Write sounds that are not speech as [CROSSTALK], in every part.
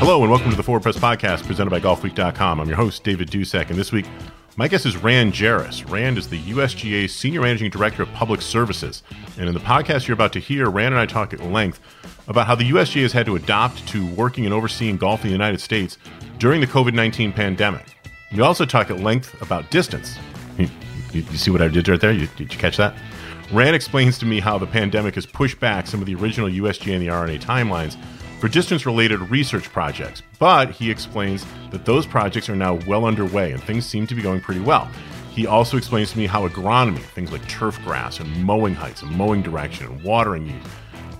Hello and welcome to the Forward Press Podcast presented by GolfWeek.com. I'm your host, David Dusek, and this week my guest is Rand Jerris. Rand is the USGA's Senior Managing Director of Public Services. And in the podcast you're about to hear, Rand and I talk at length about how the USGA has had to adapt to working and overseeing golf in the United States during the COVID 19 pandemic. We also talk at length about distance. You, you, you see what I did right there? You, did you catch that? Rand explains to me how the pandemic has pushed back some of the original USGA and the R&A timelines for distance related research projects, but he explains that those projects are now well underway and things seem to be going pretty well. He also explains to me how agronomy, things like turf grass and mowing heights and mowing direction and watering use,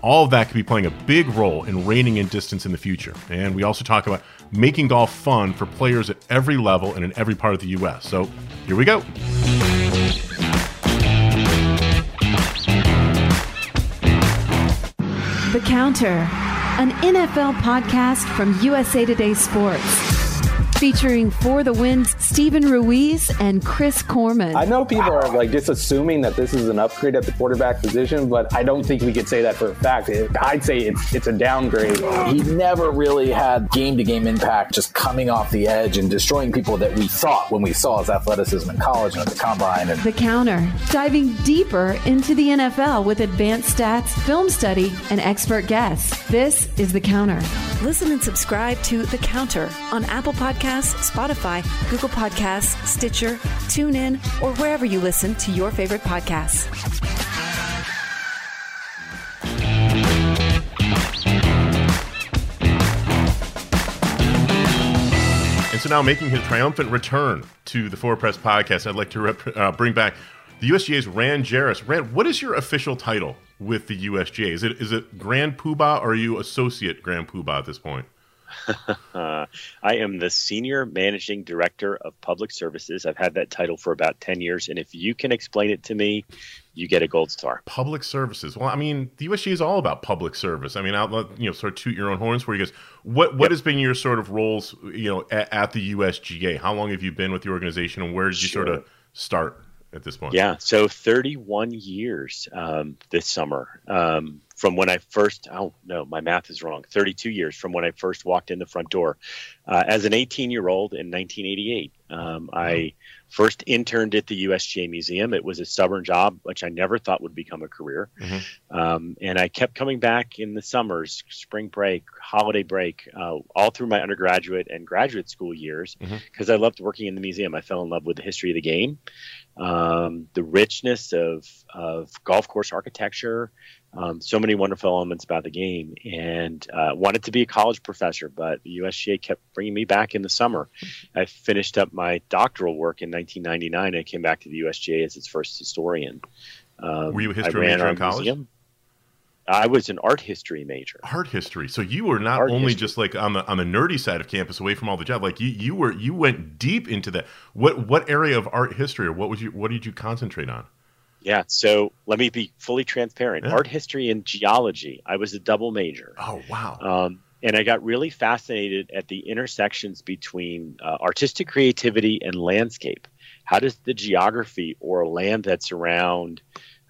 all of that could be playing a big role in reining in distance in the future. And we also talk about making golf fun for players at every level and in every part of the U.S. So here we go. The Counter an NFL podcast from USA Today Sports featuring For the Win's Steven Ruiz and Chris Corman. I know people are like just assuming that this is an upgrade at the quarterback position, but I don't think we could say that for a fact. I'd say it's it's a downgrade. He never really had game to game impact, just coming off the edge and destroying people that we thought when we saw his athleticism in college and at the combine. And the counter, diving deeper into the NFL with advanced stats, film study, and expert guests. This is the counter. Listen and subscribe to the counter on Apple Podcasts Spotify, Google Podcasts, Stitcher, TuneIn, or wherever you listen to your favorite podcasts. And so now, making his triumphant return to the Forward Press podcast, I'd like to rep- uh, bring back the USGA's Rand Jerris. Rand, what is your official title with the USGA? Is it is it Grand Poobah or are you Associate Grand Poobah at this point? [LAUGHS] I am the Senior Managing Director of Public Services. I've had that title for about 10 years. And if you can explain it to me, you get a gold star. Public services. Well, I mean, the USGA is all about public service. I mean, I'll you know sort of toot your own horns for you guys. What what yep. has been your sort of roles, you know, at, at, the USGA? How long have you been with the organization, and where did you sure. sort of start at this point? Yeah, so 31 years um, this summer. Um, from when I first, oh no, my math is wrong, 32 years from when I first walked in the front door. Uh, as an 18 year old in 1988, um, I first interned at the USGA Museum. It was a stubborn job, which I never thought would become a career. Mm-hmm. Um, and I kept coming back in the summers, spring break, holiday break, uh, all through my undergraduate and graduate school years because mm-hmm. I loved working in the museum. I fell in love with the history of the game, um, the richness of, of golf course architecture, um, so many wonderful elements about the game. And uh, wanted to be a college professor but the usga kept bringing me back in the summer. I finished up my doctoral work in 1999 and came back to the usga as its first historian. Um, were you a history major in college museum. I was an art history major. Art history. So you were not art only history. just like on the on the nerdy side of campus, away from all the job. Like you, you were you went deep into that. What what area of art history, or what was you what did you concentrate on? Yeah, so let me be fully transparent. Yeah. Art history and geology. I was a double major. Oh wow! Um, and I got really fascinated at the intersections between uh, artistic creativity and landscape. How does the geography or land that's around,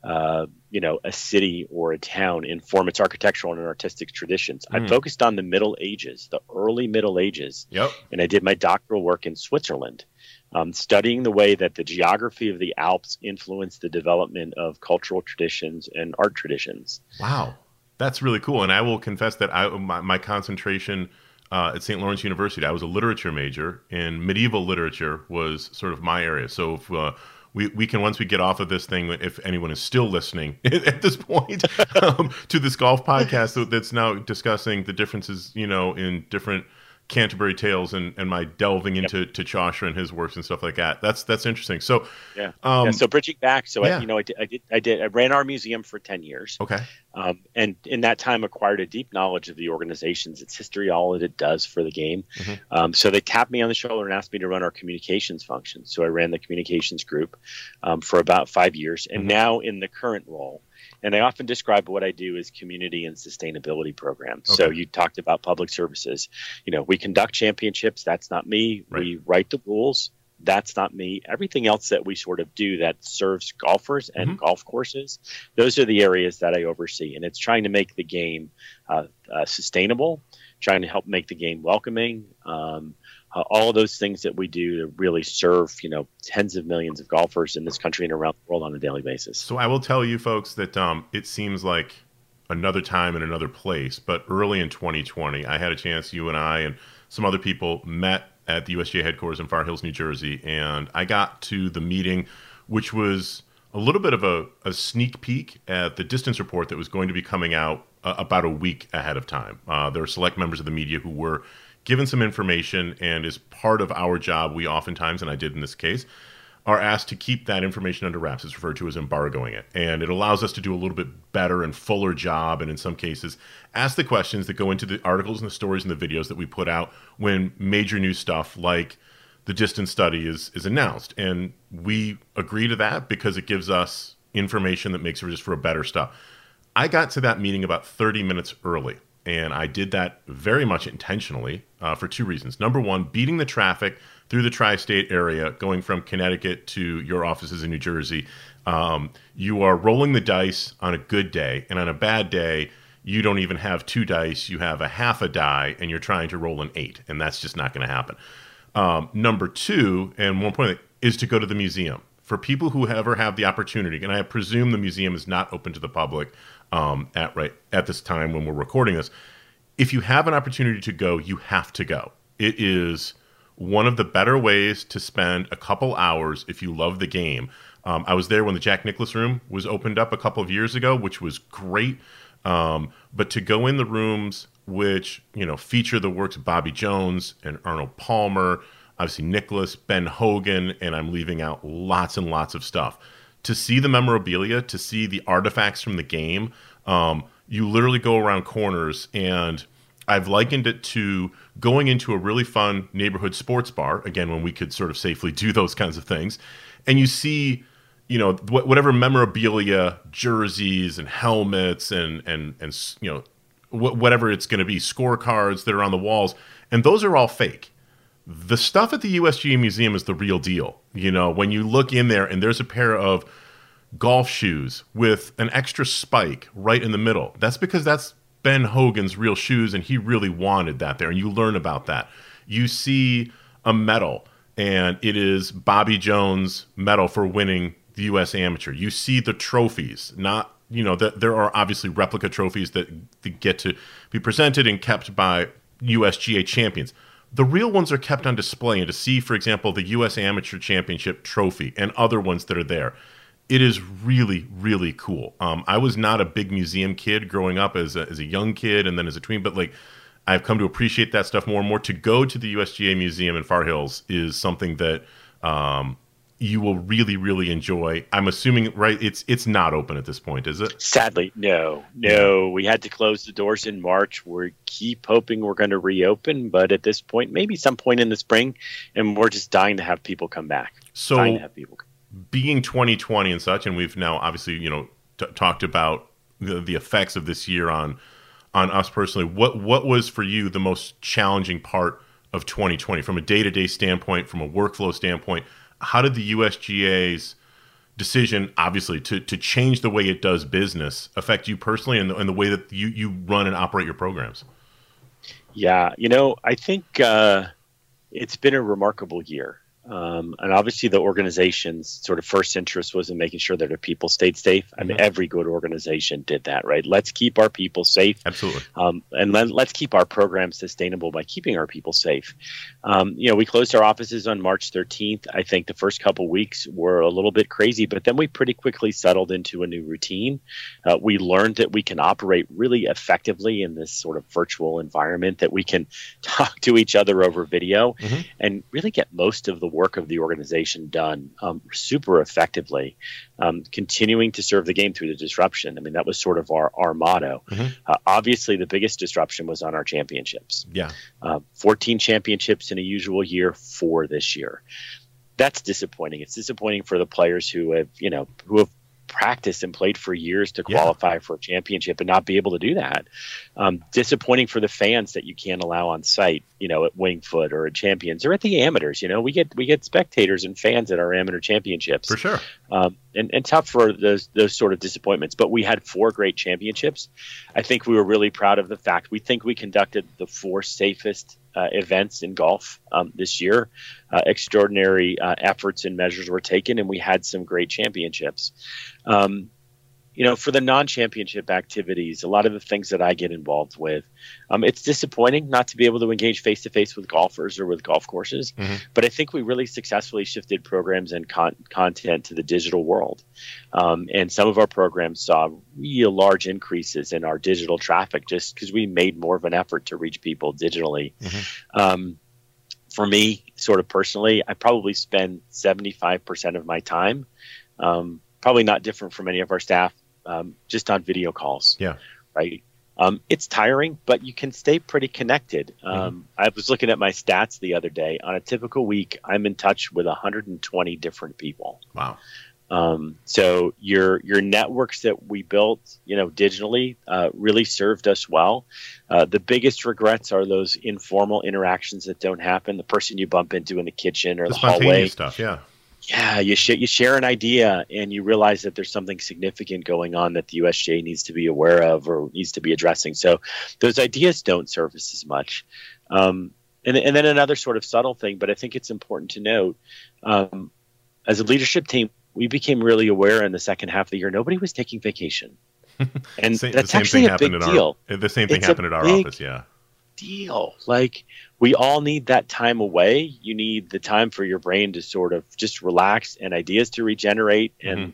uh, you know, a city or a town inform its architectural and artistic traditions? Mm. I hmm. focused on the Middle Ages, the early Middle Ages. Yep. And I did my doctoral work in Switzerland um, studying the way that the geography of the Alps influenced the development of cultural traditions and art traditions. Wow, that's really cool. And I will confess that I my, my concentration uh, at St. Lawrence University, I was a literature major, and medieval literature was sort of my area. So if uh, we, we can once we get off of this thing, if anyone is still listening [LAUGHS] at this point um, to this golf podcast that's now discussing the differences, you know, in different Canterbury Tales and, and my delving into yep. to Chaucer and his works and stuff like that. That's that's interesting. So yeah, um, yeah so bridging back, so yeah. I, you know, I did, I did, I did, I ran our museum for ten years. Okay, um, and in that time acquired a deep knowledge of the organizations, its history, all that it does for the game. Mm-hmm. Um, so they tapped me on the shoulder and asked me to run our communications function. So I ran the communications group um, for about five years, and mm-hmm. now in the current role. And I often describe what I do as community and sustainability programs. Okay. So you talked about public services. You know, we conduct championships. That's not me. Right. We write the rules. That's not me. Everything else that we sort of do that serves golfers and mm-hmm. golf courses, those are the areas that I oversee. And it's trying to make the game uh, uh, sustainable, trying to help make the game welcoming, um, uh, all those things that we do to really serve you know tens of millions of golfers in this country and around the world on a daily basis. So I will tell you folks that um, it seems like another time in another place, but early in 2020, I had a chance. You and I and some other people met at the USGA headquarters in Far Hills, New Jersey, and I got to the meeting, which was a little bit of a, a sneak peek at the distance report that was going to be coming out uh, about a week ahead of time. Uh, there were select members of the media who were given some information, and as part of our job, we oftentimes, and I did in this case, are asked to keep that information under wraps. It's referred to as embargoing it. And it allows us to do a little bit better and fuller job, and in some cases, ask the questions that go into the articles and the stories and the videos that we put out when major new stuff like the distance study is, is announced. And we agree to that because it gives us information that makes it just for a better stuff. I got to that meeting about 30 minutes early and I did that very much intentionally uh, for two reasons. Number one, beating the traffic through the tri state area, going from Connecticut to your offices in New Jersey. Um, you are rolling the dice on a good day, and on a bad day, you don't even have two dice, you have a half a die, and you're trying to roll an eight, and that's just not going to happen. Um, number two, and more importantly, is to go to the museum. For people who ever have the opportunity, and I presume the museum is not open to the public, um, at right at this time when we're recording this. If you have an opportunity to go, you have to go. It is one of the better ways to spend a couple hours if you love the game. Um, I was there when the Jack Nicklaus room was opened up a couple of years ago, which was great. Um, but to go in the rooms which you know feature the works of Bobby Jones and Arnold Palmer, obviously Nicklaus, Ben Hogan, and I'm leaving out lots and lots of stuff to see the memorabilia, to see the artifacts from the game, um, you literally go around corners and I've likened it to going into a really fun neighborhood sports bar again when we could sort of safely do those kinds of things and you see you know whatever memorabilia jerseys and helmets and and and you know whatever it's going to be scorecards that are on the walls and those are all fake the stuff at the USGA museum is the real deal you know, when you look in there and there's a pair of golf shoes with an extra spike right in the middle, that's because that's Ben Hogan's real shoes and he really wanted that there. And you learn about that. You see a medal and it is Bobby Jones' medal for winning the U.S. Amateur. You see the trophies, not you know, the, there are obviously replica trophies that, that get to be presented and kept by USGA champions. The real ones are kept on display, and to see, for example, the U.S. Amateur Championship trophy and other ones that are there, it is really, really cool. Um, I was not a big museum kid growing up as a, as a young kid and then as a tween, but like I've come to appreciate that stuff more and more. To go to the USGA Museum in Far Hills is something that um, you will really really enjoy. I'm assuming right it's it's not open at this point is it? Sadly no. No we had to close the doors in march. We keep hoping we're going to reopen but at this point maybe some point in the spring and we're just dying to have people come back. So dying to have people come. being 2020 and such and we've now obviously you know t- talked about the, the effects of this year on on us personally what what was for you the most challenging part of 2020 from a day-to-day standpoint from a workflow standpoint how did the USGA's decision, obviously, to, to change the way it does business affect you personally and the, and the way that you, you run and operate your programs? Yeah, you know, I think uh, it's been a remarkable year. Um, and obviously, the organization's sort of first interest was in making sure that their people stayed safe. I mean, Mhm. every good organization did that, right? Let's keep our people safe. Absolutely. Um, and let, let's keep our program sustainable by keeping our people safe. Um, you know, we closed our offices on March 13th. I think the first couple weeks were a little bit crazy, but then we pretty quickly settled into a new routine. Uh, we learned that we can operate really effectively in this sort of virtual environment, that we can [LAUGHS] talk to each other over video Mhm. and really get most of the work of the organization done um, super effectively, um, continuing to serve the game through the disruption. I mean, that was sort of our, our motto. Mhm. Uh, obviously, the biggest disruption was on our championships. Yeah. Uh, 14 championships in a usual year, four this year. That's disappointing. It's disappointing for the players who have, you know, who have practiced and played for years to Yeah. qualify for a championship and not be able to do that. Um, disappointing for the fans that you can't allow on site, you know, at Winged Foot or at Champions or at the amateurs. You know, we get we get spectators and fans at our amateur championships For sure. Um, and, and tough for those those sort of disappointments. But we had four great championships. I think we were really proud of the fact we think we conducted the four safest uh, events in golf um, this year. Uh, extraordinary uh, efforts and measures were taken, and we had some great championships. Um, you know, for the non-championship activities, a lot of the things that I get involved with, um, it's disappointing not to be able to engage face to face with golfers or with golf courses. Mhm. But I think we really successfully shifted programs and con- content to the digital world, um, and some of our programs saw real large increases in our digital traffic just because we made more of an effort to reach people digitally. Um, for me, sort of personally, I probably spend 75% of my time, um, probably not different from any of our staff, um, just on video calls. Yeah. Right. Um, it's tiring, but you can stay pretty connected. Um, I was looking at my stats the other day. On a typical week, I'm in touch with 120 different people. Wow. Um, so your your networks that we built, you know, digitally, uh, really served us well. Uh, the biggest regrets are those informal interactions that don't happen. The person you bump into in the kitchen or The the, hallway. stuff. Yeah. Yeah, you share you share an idea and you realize that there's something significant going on that the USGA needs to be aware of or needs to be addressing. So those ideas don't surface as much. Um, and, and then another sort of subtle thing, but I think it's important to note um, as a leadership team, we became really aware in the second half of the year nobody was taking vacation, [LAUGHS] and Sa- that's actually a big at deal. The same thing It's happened at our big- office. Yeah. Deal. Like we all need that time away. You need the time for your brain to sort of just relax and ideas to regenerate and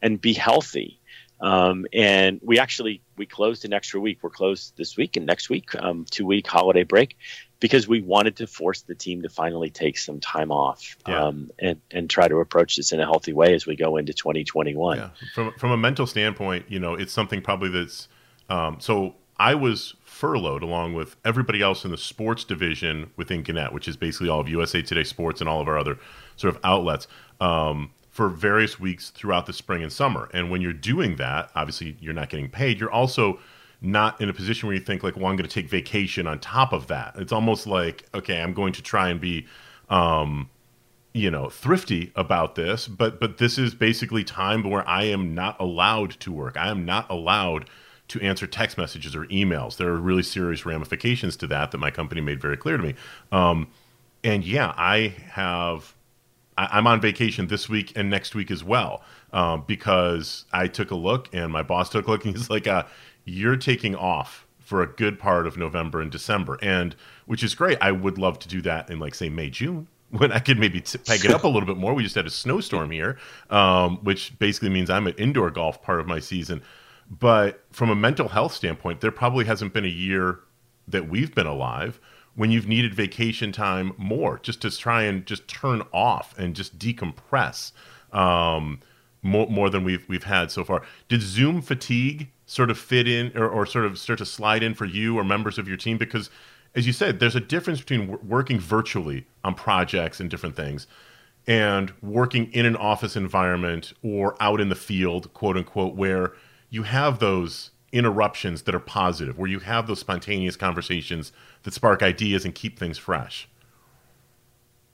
and be healthy. Um, and we actually we closed an extra week. We're closed this week and next week, um, two week holiday break, because we wanted to force the team to finally take some time off Yeah. um, and and try to approach this in a healthy way as we go into 2021. Yeah, from from a mental standpoint, you know, it's something probably that's. Um, so I was furloughed along with everybody else in the sports division within Gannett, which is basically all of USA Today Sports and all of our other sort of outlets. Um, for various weeks throughout the spring and summer. And when you're doing that, obviously you're not getting paid. You're also not in a position where you think like, well, I'm going to take vacation on top of that. It's almost like, okay, I'm going to try and be, um, you know, thrifty about this, but but this is basically time where I am not allowed to work. I am not allowed to answer text messages or emails. There are really serious ramifications to that that my company made very clear to me. Um, and yeah, I have I, I'm on vacation this week and next week as well um, because I took a look and my boss took a look and he's like, uh, "You're taking off for a good part of November and December," and which is great. I would love to do that in like say May June [LAUGHS] when I could maybe t- peg it up a little bit more. We just had a snowstorm here, um, which basically means I'm at indoor golf part of my season. But from a mental health standpoint, there probably hasn't been a year that we've been alive when you've needed vacation time more just to try and just turn off and just decompress um, more, more than we've we've had so far. Did Zoom fatigue sort of fit in or, or sort of start to slide in for you or members of your team? Because as you said, there's a difference between w- working virtually on projects and different things and working in an office environment or out in the field, quote unquote, where you have those interruptions that are positive, where you have those spontaneous conversations that spark ideas and keep things fresh.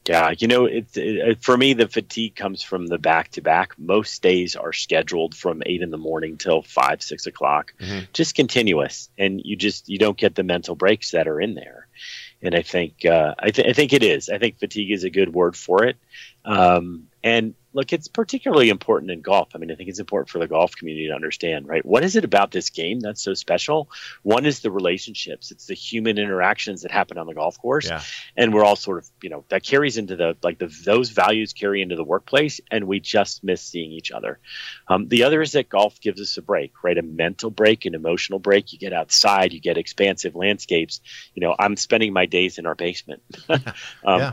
Yeah, you know, it's it, for me the fatigue comes from the back to back. Most days are scheduled from eight in the morning till five, six o'clock, Mhm. just continuous, and you just you don't get the mental breaks that are in there. and I think uh, I, th- I, think it is. I think fatigue is a good word for it. Um, and look, it's particularly important in golf. I mean, I think it's important for the golf community to understand, right? What is it about this game that's so special? One is the relationships, it's the human interactions that happen on the golf course. Yeah. And we're all sort of, you know, that carries into the, like, the, those values carry into the workplace, and we just miss seeing each other. Um, the other is that golf gives us a break, right? A mental break, an emotional break. You get outside, you get expansive landscapes. You know, I'm spending my days in our basement, [LAUGHS] [LAUGHS] um, yeah.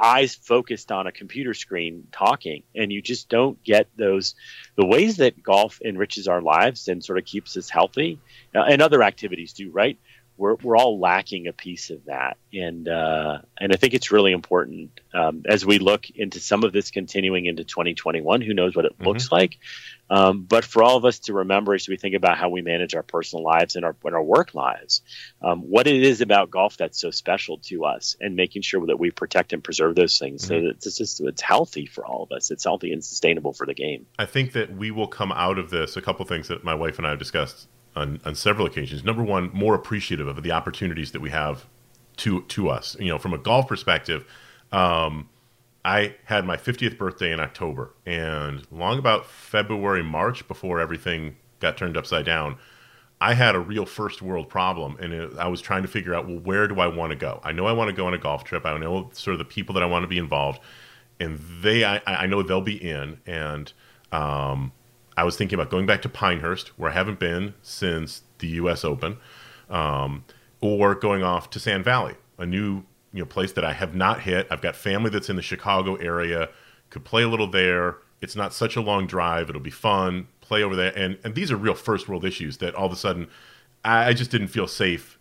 eyes focused on a computer screen talking and you just don't get those the ways that golf enriches our lives and sort of keeps us healthy uh, and other activities do right we're, we're all lacking a piece of that and uh, and I think it's really important um, as we look into some of this continuing into 2021 who knows what it mm-hmm. looks like um, but for all of us to remember as we think about how we manage our personal lives and our, and our work lives, um, what it is about golf that's so special to us and making sure that we protect and preserve those things mm-hmm. so that it's just it's healthy for all of us. It's healthy and sustainable for the game. I think that we will come out of this, a couple things that my wife and I have discussed on, on several occasions. Number one, more appreciative of the opportunities that we have to to us. You know, from a golf perspective, um, I had my 50th birthday in October, and long about February, March, before everything got turned upside down, I had a real first world problem, and it, I was trying to figure out, well, where do I want to go? I know I want to go on a golf trip. I know sort of the people that I want to be involved, and they, I, I know they'll be in. And um, I was thinking about going back to Pinehurst, where I haven't been since the U.S. Open, um, or going off to Sand Valley, a new you know place that I have not hit. I've got family that's in the Chicago area. Could play a little there. It's not such a long drive. It'll be fun. Play over there, and and these are real first world issues that all of a sudden I, I just didn't feel safe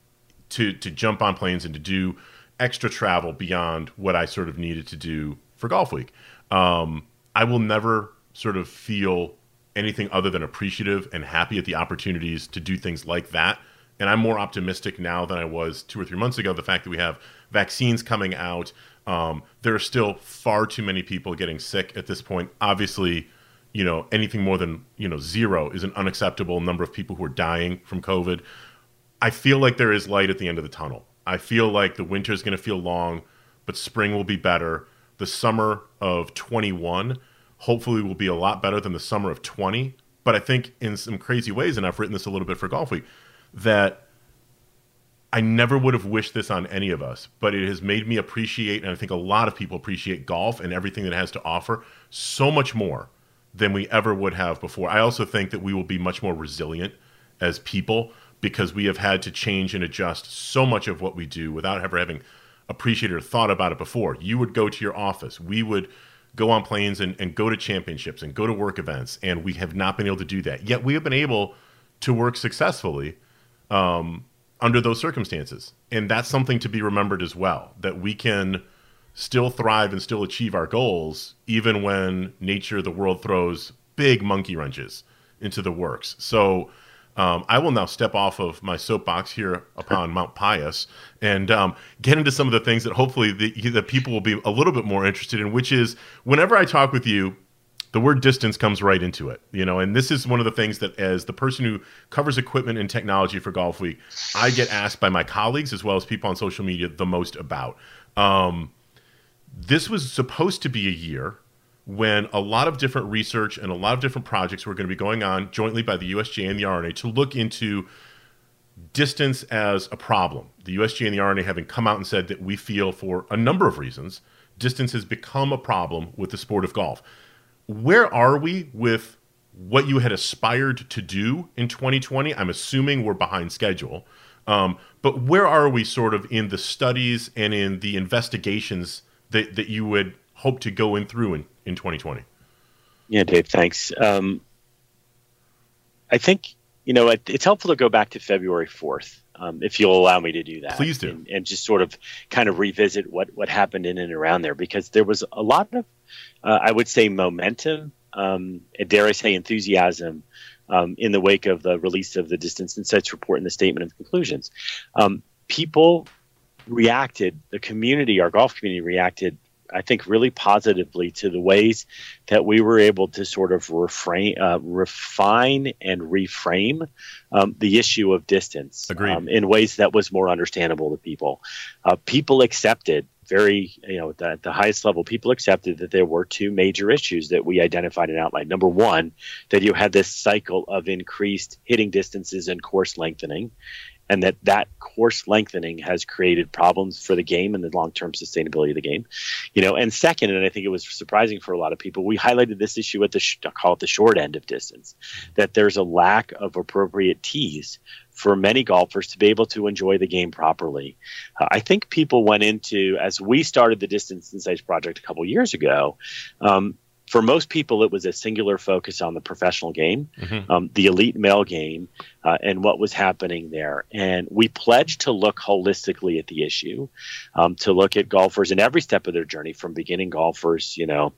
to to jump on planes and to do extra travel beyond what I sort of needed to do for Golf Week. Um, I will never sort of feel anything other than appreciative and happy at the opportunities to do things like that. And I'm more optimistic now than I was two or three months ago. The fact that we have vaccines coming out. Um, there are still far too many people getting sick at this point. Obviously, you know anything more than you know zero is an unacceptable number of people who are dying from COVID. I feel like there is light at the end of the tunnel. I feel like the winter is going to feel long, but spring will be better. The summer of 21 hopefully will be a lot better than the summer of 20. But I think in some crazy ways, and I've written this a little bit for Golf Week, that I never would have wished this on any of us, but it has made me appreciate, and I think a lot of people appreciate golf and everything that it has to offer so much more than we ever would have before. I also think that we will be much more resilient as people because we have had to change and adjust so much of what we do without ever having appreciated or thought about it before. You would go to your office, we would go on planes and, and go to championships and go to work events, and we have not been able to do that. Yet we have been able to work successfully. Um, under those circumstances. And that's something to be remembered as well that we can still thrive and still achieve our goals even when nature, the world throws big monkey wrenches into the works. So um, I will now step off of my soapbox here upon Mount Pius and um, get into some of the things that hopefully the, the people will be a little bit more interested in, which is whenever I talk with you, the word distance comes right into it you know and this is one of the things that as the person who covers equipment and technology for golf week i get asked by my colleagues as well as people on social media the most about. Um, this was supposed to be a year when a lot of different research and a lot of different projects were going to be going on jointly by the usga and the r&a to look into distance as a problem the usga and the r&a having come out and said that we feel for a number of reasons distance has become a problem with the sport of golf where are we with what you had aspired to do in 2020? I'm assuming we're behind schedule. Um, but where are we sort of in the studies and in the investigations that, that you would hope to go in through in, in 2020? Yeah, Dave, thanks. Um, I think, you know, it, it's helpful to go back to February 4th. Um, if you'll allow me to do that. Please do. And, and, just sort of kind of revisit what, what happened in and around there because there was a lot of uh, I would say, momentum, um, and dare I say, enthusiasm um, in the wake of the release of the Distance Insights report and the statement of conclusions. Um, people reacted, the community, our golf community reacted I think, really positively to the ways that we were able to sort of refrain, uh, refine and reframe um, the issue of distance um, in ways that was more understandable to people. Uh, people accepted very, you know, at the highest level, people accepted that there were two major issues that we identified and outlined. Number one, that you had this cycle of increased hitting distances and course lengthening and that that course lengthening has created problems for the game and the long-term sustainability of the game you know and second and i think it was surprising for a lot of people we highlighted this issue at the sh- call it the short end of distance that there's a lack of appropriate tees for many golfers to be able to enjoy the game properly. Uh, I think people went into as we started the Distance Insights project a couple years ago. Um, for most people, it was a singular focus on the professional game, mm-hmm. um, the elite male game, uh, and what was happening there. And we pledged to look holistically at the issue, um, to look at golfers in every step of their journey, from beginning golfers, you know,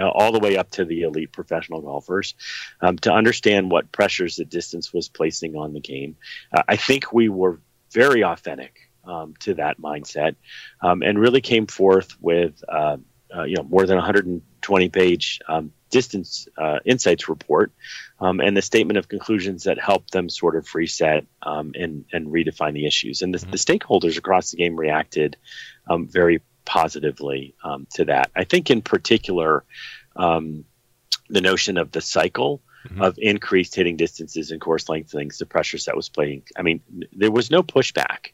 all the way up to the elite professional golfers, um, to understand what pressures the distance was placing on the game. Uh, I think we were very authentic um, to that mindset, um, and really came forth with. Uh, uh, you know more than 120 page um, distance uh, insights report um, and the statement of conclusions that help them sort of reset um, and, and redefine the issues. And the, mm-hmm. the stakeholders across the game reacted um, very positively um, to that. I think, in particular, um, the notion of the cycle. Mm-hmm. Of increased hitting distances and course lengthenings, the pressures that was playing. I mean, there was no pushback.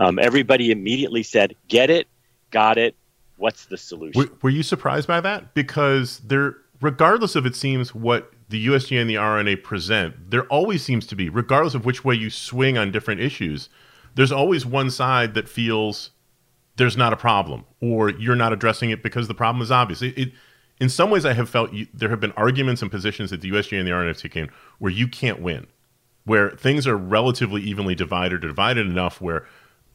everybody immediately said, "Get it, got it, what's the solution? Were, were you surprised by that? Because there, regardless of it seems what the USGA and the R&A present, there always seems to be, regardless of which way you swing on different issues, there's always one side that feels there's not a problem or you're not addressing it because the problem is obvious. It, it in some ways, I have felt you, there have been arguments and positions that the USGA and the R&A have taken where you can't win, where things are relatively evenly divided or divided enough where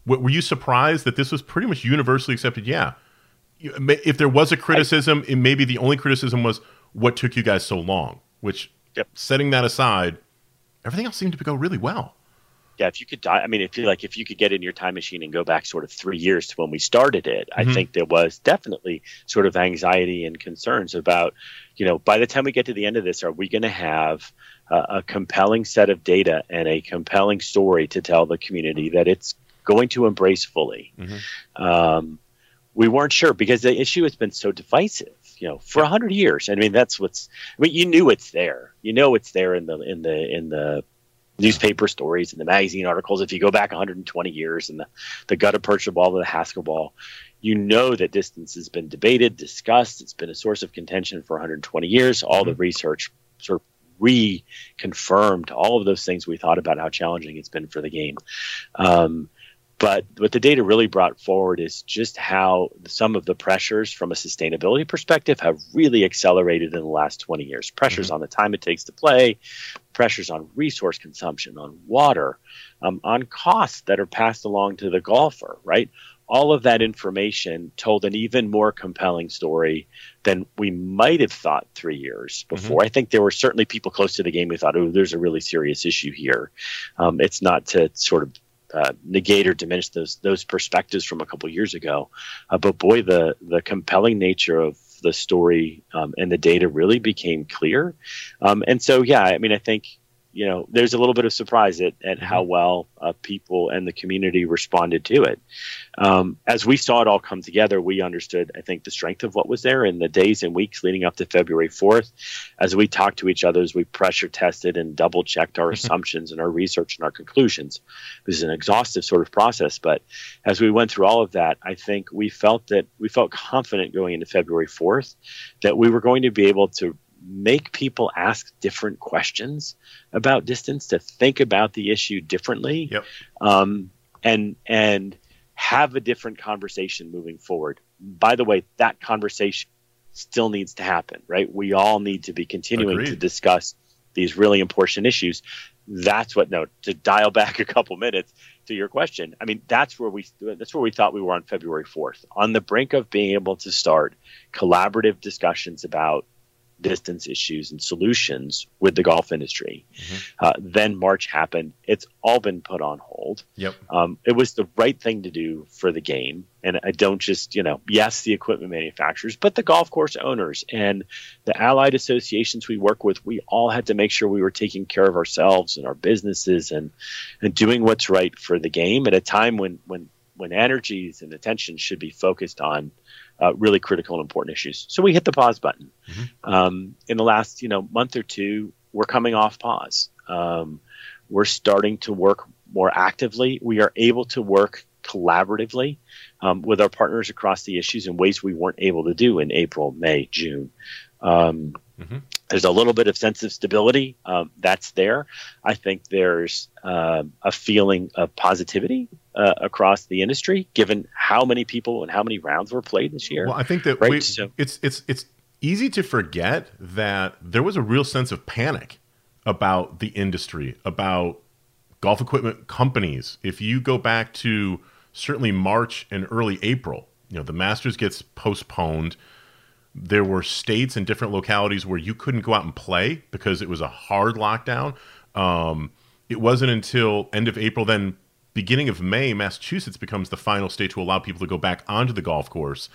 were you surprised that this was pretty much universally accepted? Yeah, if there was a criticism, I, maybe the only criticism was what took you guys so long. Which, yep. setting that aside, everything else seemed to go really well. Yeah, if you could die, I mean, if you like, if you could get in your time machine and go back sort of three years to when we started it, mm-hmm. I think there was definitely sort of anxiety and concerns about, you know, by the time we get to the end of this, are we going to have a compelling set of data and a compelling story to tell the community that it's going to embrace fully? Mm-hmm. Um, we weren't sure because the issue has been so divisive you know for a hundred years. I mean that's what's i mean you knew it's there. You know it's there in the in the in the newspaper stories and the magazine articles. If you go back 120 years and the the gutta percha ball to the haskell ball you know that distance has been debated discussed. It's been a source of contention for 120 years. All mm-hmm. the research sort of reconfirmed all of those things we thought about how challenging it's been for the game. Um, but what the data really brought forward is just how some of the pressures from a sustainability perspective have really accelerated in the last 20 years. Pressures mm-hmm. on the time it takes to play, pressures on resource consumption, on water, um, on costs that are passed along to the golfer, right? All of that information told an even more compelling story than we might have thought three years mm-hmm. before. Mm-hmm. I think there were certainly people close to the game who thought, oh, there's a really serious issue here. Um, it's not to sort of uh, negate or diminish those those perspectives from a couple years ago. Uh, but boy, the the compelling nature of the story um, and the data really became clear. Um, and so, yeah, I mean, I think you know, there's a little bit of surprise at, at how mm-hmm. well uh, people and the community responded to it. Um, as we saw it all come together, we understood, I think, the strength of what was there in the days and weeks leading up to February 4th. As we talked to each other, as we pressure tested and double checked our mm-hmm. assumptions and our research and our conclusions. This is an exhaustive sort of process, but as we went through all of that, I think we felt that we felt confident going into February 4th that we were going to be able to make people ask different questions about distance, to think about the issue differently, yep. um, and and have a different conversation moving forward. By the way, that conversation still needs to happen, right? We all need to be continuing Agreed. to discuss these really important issues. That's what no to dial back a couple minutes to your question. I mean, that's where we that's where we thought we were on February 4th, on the brink of being able to start collaborative discussions about distance issues and solutions with the golf industry. Mm-hmm. Uh, then March happened. It's all been put on hold. Yep. Um, it was the right thing to do for the game. And I don't just, you know, yes, the equipment manufacturers, but the golf course owners and the allied associations we work with, we all had to make sure we were taking care of ourselves and our businesses and, and doing what's right for the game at a time when, when, when energies and attention should be focused on uh, really critical and important issues. So we hit the pause button. Mm-hmm. Um, in the last you know month or two, we're coming off pause. Um, we're starting to work more actively. We are able to work collaboratively um, with our partners across the issues in ways we weren't able to do in April, May, June. Um, mm-hmm. There's a little bit of sense of stability um, that's there. I think there's uh, a feeling of positivity uh, across the industry, given how many people and how many rounds were played this year. Well, I think that right? we, so, it's it's it's easy to forget that there was a real sense of panic about the industry, about golf equipment companies. If you go back to certainly March and early April, you know the Masters gets postponed. There were states and different localities where you couldn't go out and play because it was a hard lockdown. Um, it wasn't until end of April then beginning of May, Massachusetts becomes the final state to allow people to go back onto the golf course.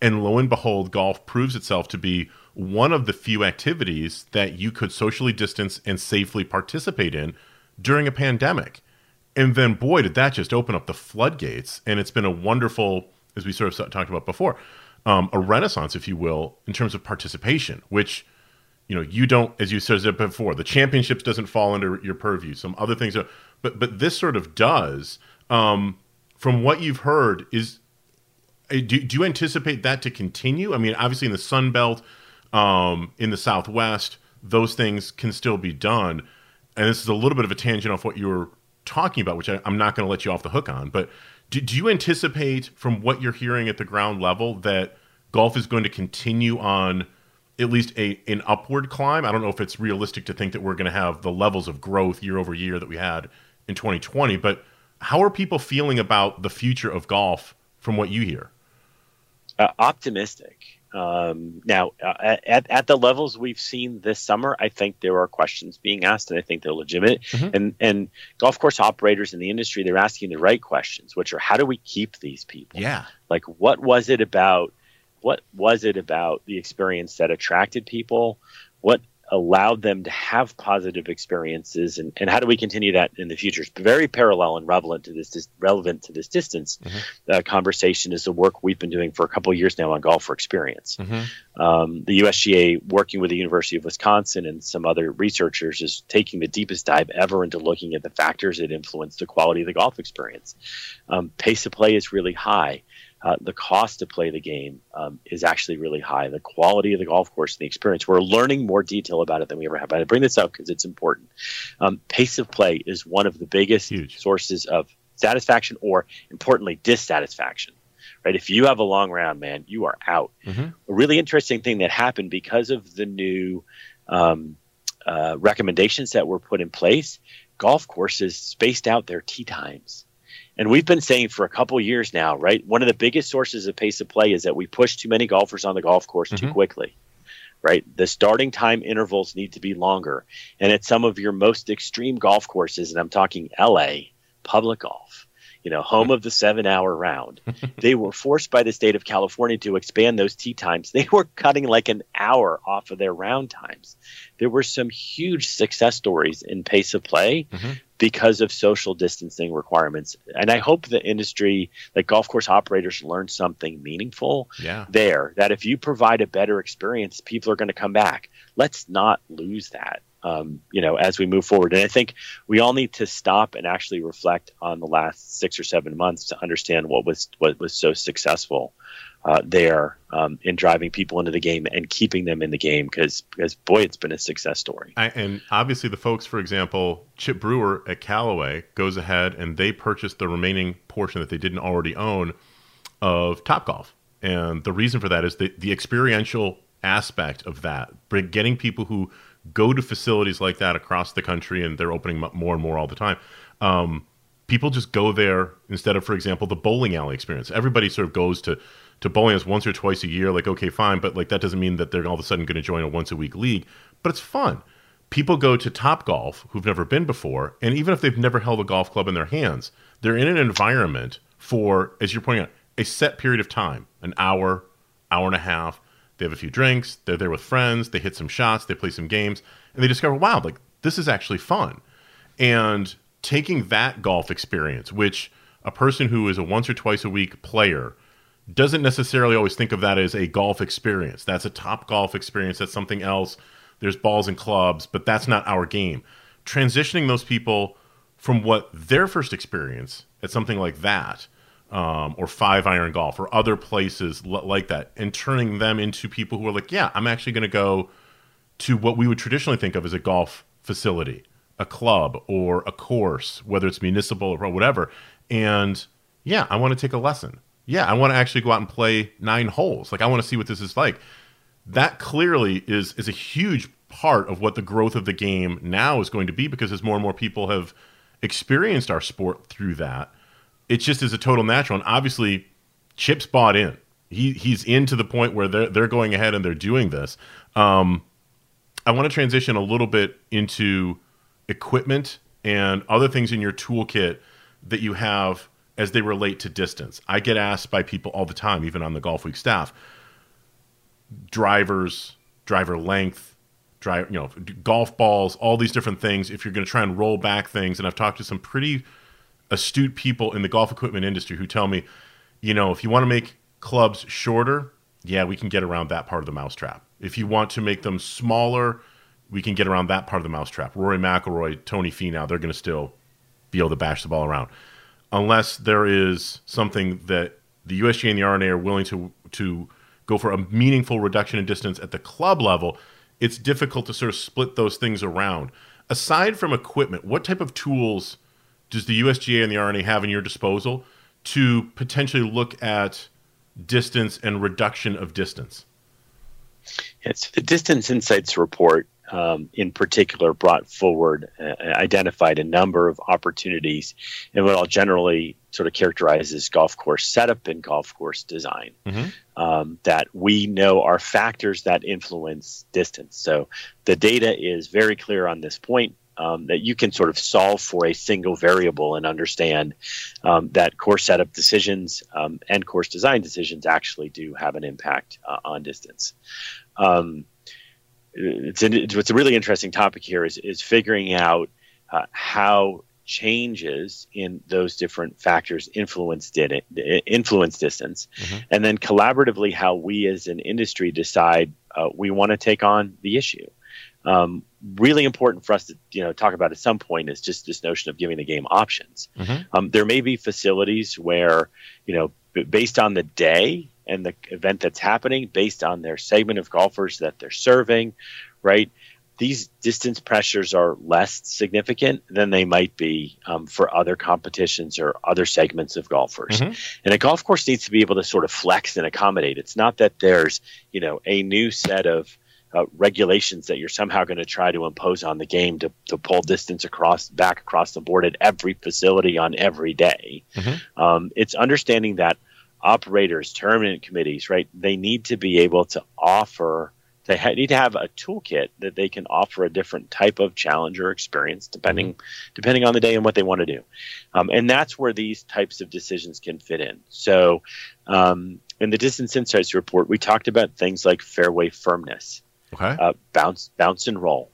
And lo and behold, golf proves itself to be one of the few activities that you could socially distance and safely participate in during a pandemic. And then, boy, did that just open up the floodgates. And it's been a wonderful, as we sort of talked about before, um, a renaissance, if you will, in terms of participation, which you know you don't as you said before the championships doesn't fall under your purview some other things are, but but this sort of does. Um, from what you've heard, is uh, do, do you anticipate that to continue? I mean, obviously in the Sun Belt, um, in the Southwest, those things can still be done. And this is a little bit of a tangent off what you were talking about, which I, am not going to let you off the hook on. But do, do you anticipate, from what you're hearing at the ground level, that golf is going to continue on? at least a an upward climb. I don't know if it's realistic to think that we're going to have the levels of growth year over year that we had in 2020. But how are people feeling about the future of golf from what you hear? Uh, optimistic. Um, now, uh, at, at the levels we've seen this summer, I think there are questions being asked, and I think they're legitimate. Mm-hmm. And and golf course operators in the industry, they're asking the right questions, which are how do we keep these people? Yeah. Like, what was it about? What was it about the experience that attracted people? What allowed them to have positive experiences and, and how do we continue that in the future? It's very parallel and relevant to this, relevant to this distance. Mm-hmm. uh, conversation is the work we've been doing for a couple years now on golf for experience. Mm-hmm. um, the usga working with the university of wisconsin and some other researchers is taking the deepest dive ever into looking at the factors that influence the quality of the golf experience. Um, pace of play is really high uh, the cost to play the game um, is actually really high. The quality of the golf course and the experience, we're learning more detail about it than we ever have. But I bring this up because it's important. Um, pace of play is one of the biggest Huge. sources of satisfaction or, importantly, dissatisfaction. Right? If you have a long round, man, you are out. Mm-hmm. A really interesting thing that happened because of the new um, uh, recommendations that were put in place, golf courses spaced out their tee times and we've been saying for a couple years now, right? One of the biggest sources of pace of play is that we push too many golfers on the golf course mm-hmm. too quickly. Right? The starting time intervals need to be longer. And at some of your most extreme golf courses, and I'm talking LA, public golf, you know, home of the seven hour round. [LAUGHS] they were forced by the state of California to expand those tee times. They were cutting like an hour off of their round times. There were some huge success stories in pace of play mm-hmm. Because of social distancing requirements. And I hope the industry, like golf course operators, learn something meaningful yeah. there that if you provide a better experience, people are going to come back. Let's not lose that um, you know, as we move forward. And I think we all need to stop and actually reflect on the last six or seven months to understand what was what was so successful uh, there um, in driving people into the game and keeping them in the game because because boy, it's been a success story. I, and obviously, the folks, for example, Chip Brewer at Callaway goes ahead and they purchased the remaining portion that they didn't already own of Top Golf. And the reason for that is the, the experiential aspect of that, getting people who go to facilities like that across the country, and they're opening up more and more all the time. Um, people just go there instead of, for example, the bowling alley experience. Everybody sort of goes to to bowling once or twice a year, like okay, fine, but like that doesn't mean that they're all of a sudden going to join a once a week league. But it's fun. People go to Top Golf who've never been before, and even if they've never held a golf club in their hands, they're in an environment for, as you're pointing out, a set period of time, an hour, hour and a half. They have a few drinks, they're there with friends, they hit some shots, they play some games, and they discover, wow, like this is actually fun. And taking that golf experience, which a person who is a once or twice a week player doesn't necessarily always think of that as a golf experience. That's a top golf experience. That's something else. There's balls and clubs, but that's not our game. Transitioning those people from what their first experience at something like that, um, or five iron golf, or other places l- like that, and turning them into people who are like, yeah, I'm actually going to go to what we would traditionally think of as a golf facility, a club, or a course, whether it's municipal or whatever. And yeah, I want to take a lesson yeah, I want to actually go out and play nine holes. Like I want to see what this is like. That clearly is is a huge part of what the growth of the game now is going to be because as more and more people have experienced our sport through that, it just is a total natural. And obviously, Chip's bought in. He he's in to the point where they're they're going ahead and they're doing this. Um, I want to transition a little bit into equipment and other things in your toolkit that you have as they relate to distance. I get asked by people all the time, even on the Golfweek staff, drivers, driver length, drive, you know, golf balls, all these different things. If you're going to try and roll back things, and I've talked to some pretty astute people in the golf equipment industry who tell me, you know, if you want to make clubs shorter, yeah, we can get around that part of the mousetrap. If you want to make them smaller, we can get around that part of the mousetrap. Rory McIlroy, Tony Finau, they're going to still be able to bash the ball around unless there is something that the USGA and the R&A are willing to to go for a meaningful reduction in distance at the club level, it's difficult to sort of split those things around. Aside from equipment, what type of tools does the USGA and the R&A have in your disposal to potentially look at distance and reduction of distance? It's the Distance Insights report um, in particular brought forward, uh, identified a number of opportunities in what I'll generally sort of characterize as golf course setup and golf course design mm-hmm. um, that we know are factors that influence distance. So the data is very clear on this point. Um, that you can sort of solve for a single variable and understand um, that course setup decisions um, and course design decisions actually do have an impact uh, on distance. Um, it's, it's a really interesting topic here is, is figuring out uh, how changes in those different factors influence did it, influence distance mm-hmm. and then collaboratively how we as an industry decide uh, we want to take on the issue um, really important for us to you know talk about at some point is just this notion of giving the game options mm-hmm. um, there may be facilities where you know based on the day and the event that's happening based on their segment of golfers that they're serving, right? These distance pressures are less significant than they might be um, for other competitions or other segments of golfers. Mm-hmm. And a golf course needs to be able to sort of flex and accommodate. It's not that there's, you know, a new set of uh, regulations that you're somehow going to try to impose on the game to, to pull distance across back across the board at every facility on every day. Mm-hmm. Um, it's understanding that operators, tournament committees, right? They need to be able to offer. They ha- need to have a toolkit that they can offer a different type of challenge or experience, depending mm-hmm. depending on the day and what they want to do. Um, and that's where these types of decisions can fit in. So, um, in the distance insights report, we talked about things like fairway firmness, okay. uh, bounce, bounce and roll.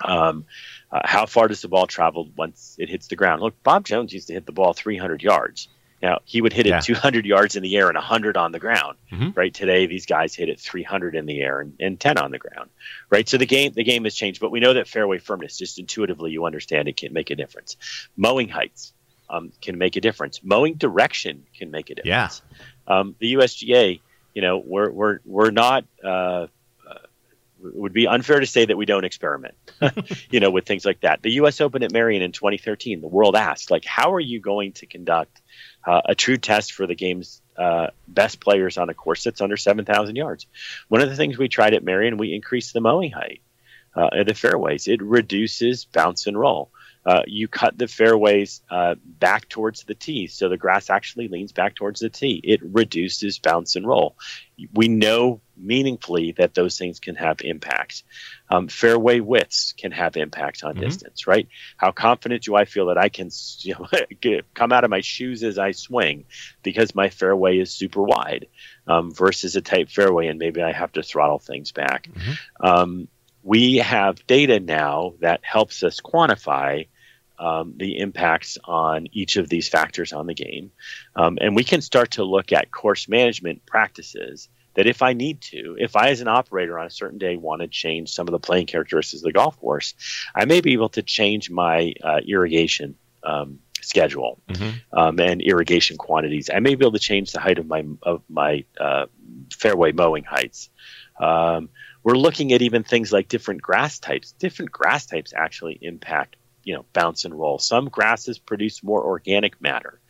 Um, uh, how far does the ball travel once it hits the ground? Look, Bob Jones used to hit the ball 300 yards. Now he would hit it yeah. 200 yards in the air and 100 on the ground. Mm-hmm. Right today, these guys hit it 300 in the air and, and 10 on the ground. Right, so the game the game has changed, but we know that fairway firmness, just intuitively, you understand it can make a difference. Mowing heights um, can make a difference. Mowing direction can make a difference. Yeah. Um, the USGA, you know, we're we're we're not. Uh, it would be unfair to say that we don't experiment, [LAUGHS] you know, with things like that. The U.S. Open at Merion in 2013, the world asked, like, how are you going to conduct uh, a true test for the game's uh, best players on a course that's under 7,000 yards? One of the things we tried at Merion, we increased the mowing height uh, of the fairways. It reduces bounce and roll. uh, you cut the fairways uh, back towards the tee, so the grass actually leans back towards the tee. It reduces bounce and roll. We know meaningfully that those things can have impact. Um, fairway widths can have impact on mm-hmm. distance, right? How confident do I feel that I can [LAUGHS] you know, come out of my shoes as I swing because my fairway is super wide um, versus a tight fairway, and maybe I have to throttle things back. Mm-hmm. Um, we have data now that helps us quantify um, the impacts on each of these factors on the game. Um, and we can start to look at course management practices that if I need to, if I as an operator on a certain day want to change some of the playing characteristics of the golf course, I may be able to change my uh, irrigation um, schedule mm-hmm. um, and irrigation quantities. I may be able to change the height of my of my uh, fairway mowing heights. Um, we're looking at even things like different grass types. Different grass types actually impact you know bounce and roll. Some grasses produce more organic matter,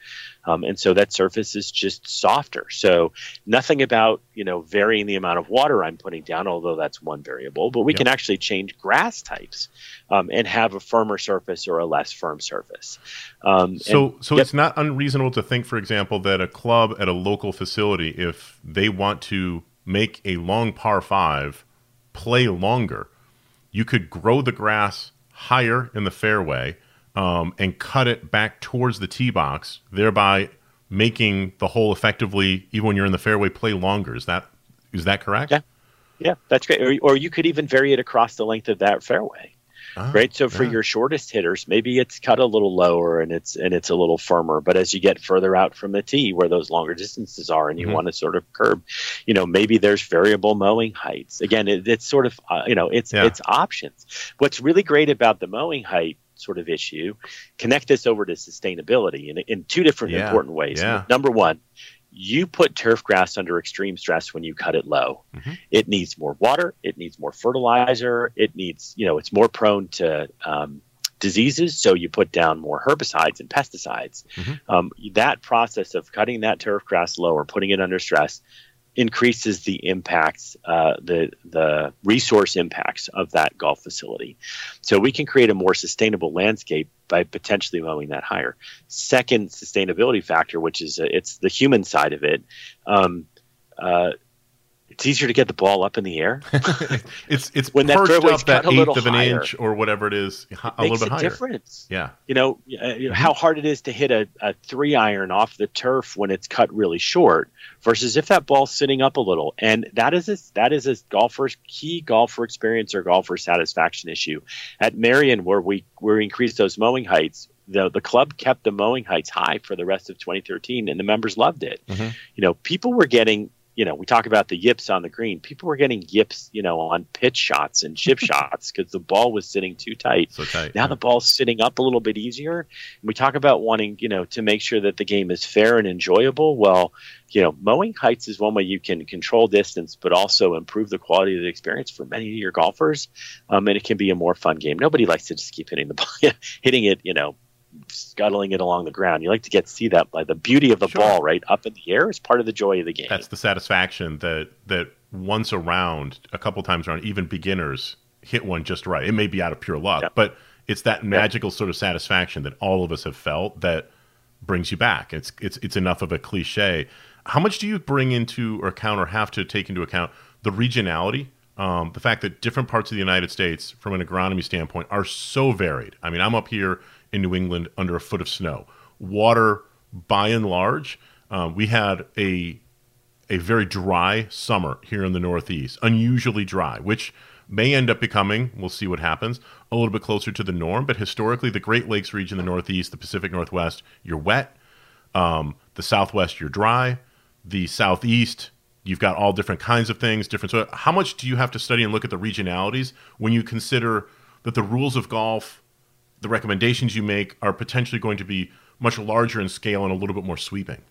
um, and so that surface is just softer. So nothing about you know varying the amount of water I'm putting down, although that's one variable. But we yep. can actually change grass types um, and have a firmer surface or a less firm surface. Um, so and, so yep. it's not unreasonable to think, for example, that a club at a local facility, if they want to make a long par five play longer, you could grow the grass higher in the fairway um, and cut it back towards the tee box, thereby making the hole effectively, even when you're in the fairway, play longer. Is that is that correct? Yeah, yeah, that's great. Or, or you could even vary it across the length of that fairway. Oh, right. So for yeah. your shortest hitters, maybe it's cut a little lower and it's and it's a little firmer. But as you get further out from the tee, where those longer distances are, and you mm-hmm. want to sort of curb, you know, maybe there's variable mowing heights. Again, it, it's sort of uh, you know, it's yeah. it's options. What's really great about the mowing height sort of issue, connect this over to sustainability in in two different yeah. important ways. Number one, you put turf grass under extreme stress when you cut it low. Mm-hmm. It needs more water. It needs more fertilizer. It needs, you know, it's more prone to um, diseases. So you put down more herbicides and pesticides. Mm-hmm. Um, that process of cutting that turf grass low or putting it under stress increases the impacts, uh, the the resource impacts of that golf facility. So we can create a more sustainable landscape by potentially mowing that higher. Second sustainability factor, which is uh, it's the human side of it. Um, uh, it's easier to get the ball up in the air. [LAUGHS] it's it's when that fairway's cut a eighth of an higher, inch or whatever it is, a little bit a higher. difference. Yeah, you know, uh, you know how hard it is to hit a, a three iron off the turf when it's cut really short versus if that ball's sitting up a little. And that is a, that is a golfer's key golfer experience or golfer satisfaction issue. At Merion, where we where we increased those mowing heights, the the club kept the mowing heights high for the rest of 2013, and the members loved it. Mm-hmm. You know, people were getting you know, we talk about the yips on the green. People were getting yips, you know, on pitch shots and chip [LAUGHS] shots because the ball was sitting too tight. So tight. Now yeah. the ball's sitting up a little bit easier. And we talk about wanting, you know, to make sure that the game is fair and enjoyable. Well, you know, mowing heights is one way you can control distance, but also improve the quality of the experience for many of your golfers. Um, and it can be a more fun game. Nobody likes to just keep hitting the [LAUGHS] ball, hitting it, you know, scuttling it along the ground. You like to get to see that by the beauty of the sure. ball right up in the air is part of the joy of the game. That's the satisfaction that that once around, a couple times around, even beginners hit one just right. It may be out of pure luck, yep. but it's that magical yep. sort of satisfaction that all of us have felt that brings you back. It's it's it's enough of a cliche. How much do you bring into or account or have to take into account the regionality um, the fact that different parts of the United States, from an agronomy standpoint, are so varied. I mean, I'm up here in New England under a foot of snow. Water, by and large, uh, we had a a very dry summer here in the Northeast, unusually dry, which may end up becoming, we'll see what happens, a little bit closer to the norm. But historically, the Great Lakes region, the Northeast, the Pacific Northwest, you're wet. Um, the Southwest, you're dry. The Southeast, you've got all different kinds of things, different. So, how much do you have to study and look at the regionalities when you consider that the rules of golf the recommendations you make are potentially going to be much larger in scale and a little bit more sweeping.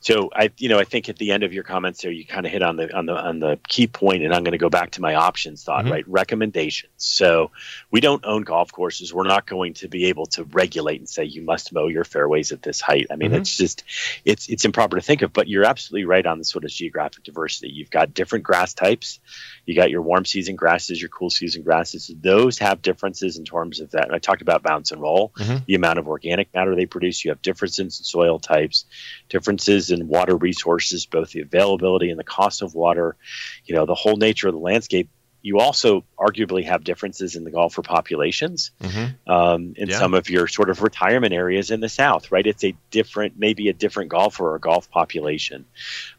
So I, you know, I think at the end of your comments there, you kind of hit on the on the on the key point, and I'm going to go back to my options thought, mm-hmm. right? Recommendations. So we don't own golf courses. We're not going to be able to regulate and say you must mow your fairways at this height. I mean, mm-hmm. it's just it's it's improper to think of. But you're absolutely right on the sort of geographic diversity. You've got different grass types. You got your warm season grasses, your cool season grasses. Those have differences in terms of that. I talked about bounce and roll, mm-hmm. the amount of organic matter they produce. You have differences in soil types, differences in water resources, both the availability and the cost of water. You know, the whole nature of the landscape you also arguably have differences in the golfer populations mm-hmm. um, in yeah. some of your sort of retirement areas in the South, right? It's a different, maybe a different golfer or golf population.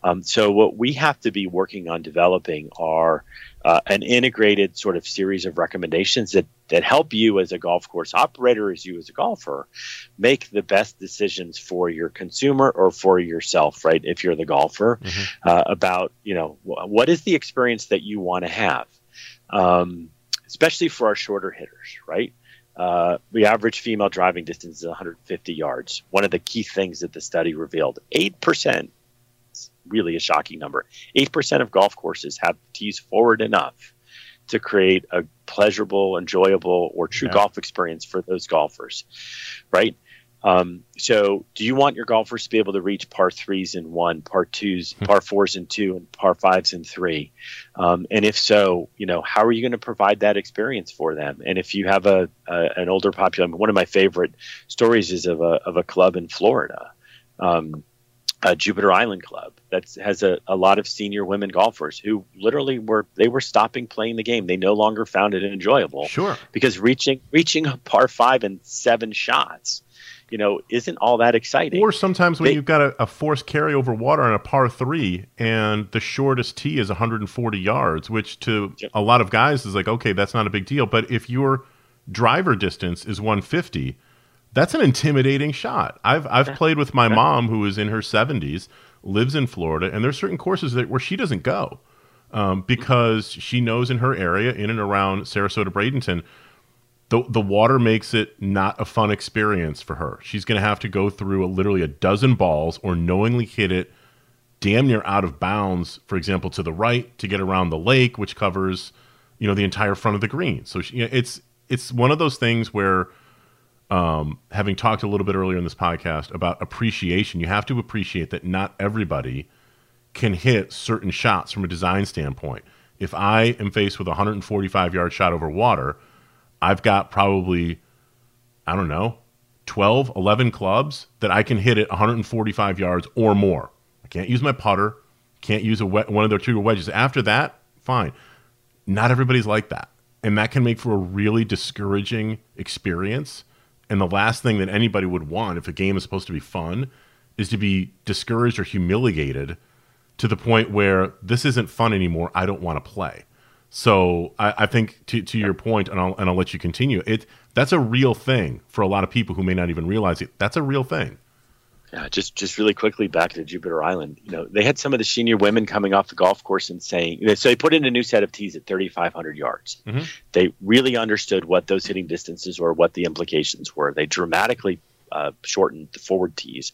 Um, so, what we have to be working on developing are uh, an integrated sort of series of recommendations that, that help you as a golf course operator, as you as a golfer, make the best decisions for your consumer or for yourself, right? If you're the golfer, mm-hmm. uh, about, you know, what is the experience that you want to have? um, especially for our shorter hitters, right? Uh, the average female driving distance is 150 yards. One of the key things that the study revealed 8%, really a shocking number, 8% of golf courses have tees forward enough to create a pleasurable, enjoyable, or true yeah. golf experience for those golfers, right? Um, so, do you want your golfers to be able to reach par threes in one, par twos, hmm. par fours in two, and par fives in three? Um, and if so, you know, how are you going to provide that experience for them? And if you have a, a an older population, one of my favorite stories is of a of a club in Florida. Um, a Jupiter Island Club that has a, a lot of senior women golfers who literally were they were stopping playing the game. They no longer found it enjoyable. Sure. Because reaching reaching a par five in seven shots you know, isn't all that exciting. Or sometimes when they, you've got a, a forced carry over water on a par three and the shortest tee is 140 yards, which to a lot of guys is like, okay, that's not a big deal. But if your driver distance is 150, that's an intimidating shot. I've I've played with my mom who is in her 70s, lives in Florida, and there's certain courses that where she doesn't go. Um, because she knows in her area, in and around Sarasota, Bradenton, the the water makes it not a fun experience for her. She's going to have to go through a, literally a dozen balls or knowingly hit it damn near out of bounds, for example, to the right to get around the lake, which covers you know the entire front of the green. So she, you know, it's it's one of those things where, um, having talked a little bit earlier in this podcast about appreciation, you have to appreciate that not everybody can hit certain shots from a design standpoint. If I am faced with a 145 yard shot over water I've got probably, I don't know, 12, 11 clubs that I can hit it 145 yards or more. I can't use my putter, can't use a one of their two wedges. After that, fine. Not everybody's like that. And that can make for a really discouraging experience. And the last thing that anybody would want if a game is supposed to be fun is to be discouraged or humiliated to the point where this isn't fun anymore. I don't want to play. So I, I think to, to your point, and I'll, and I'll let you continue. It that's a real thing for a lot of people who may not even realize it. That's a real thing. Yeah, just just really quickly back to Jupiter Island. You know, they had some of the senior women coming off the golf course and saying, you know, so they put in a new set of tees at 3,500 yards. Mm-hmm. They really understood what those hitting distances were, what the implications were. They dramatically uh, shortened the forward tees.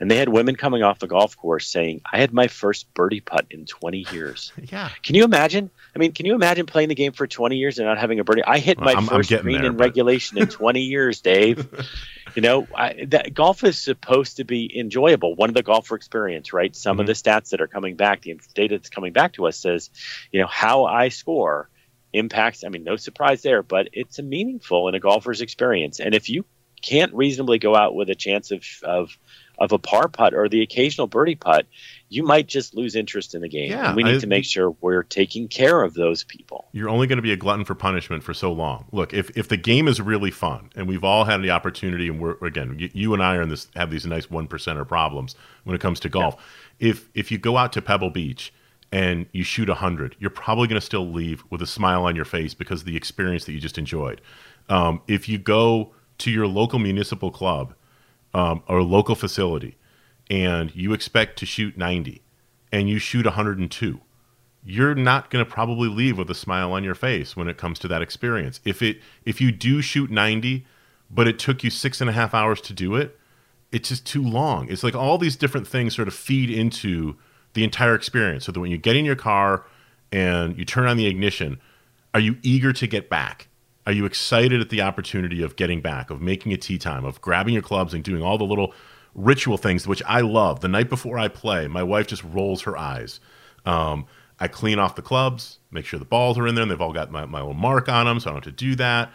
And they had women coming off the golf course saying, I had my first birdie putt in 20 years. [LAUGHS] yeah. Can you imagine? I mean, can you imagine playing the game for 20 years and not having a birdie? I hit well, my I'm, 1st green there, in but... regulation in 20 [LAUGHS] years, Dave. you know, I, that golf is supposed to be enjoyable. One of the golfer experience, right? Some mm-hmm. of the stats that are coming back, the data that's coming back to us says, you know, how I score impacts. I mean, no surprise there, but it's a meaningful in a golfer's experience. And if you can't reasonably go out with a chance of of of a par putt or the occasional birdie putt, you might just lose interest in the game. Yeah, and we need I, to make sure we're taking care of those people. You're only going to be a glutton for punishment for so long. Look, if if the game is really fun and we've all had the opportunity, and we're again, you, you and I are in this have these nice one percenter problems when it comes to golf. Yeah. If if you go out to Pebble Beach and you shoot 100, you're probably going to still leave with a smile on your face because of the experience that you just enjoyed. Um, if you go to your local municipal club um, or local facility and you expect to shoot 90 and you shoot 102 you're not going to probably leave with a smile on your face when it comes to that experience if it if you do shoot 90 but it took you six and a half hours to do it it's just too long. It's like all these different things sort of feed into the entire experience. So that when you get in your car and you turn on the ignition, are you eager to get back? Are you excited at the opportunity of getting back, of making a tee time, of grabbing your clubs and doing all the little ritual things, which I love? The night before I play, my wife just rolls her eyes. Um, I clean off the clubs, make sure the balls are in there, and they've all got my, my little mark on them, so I don't have to do that.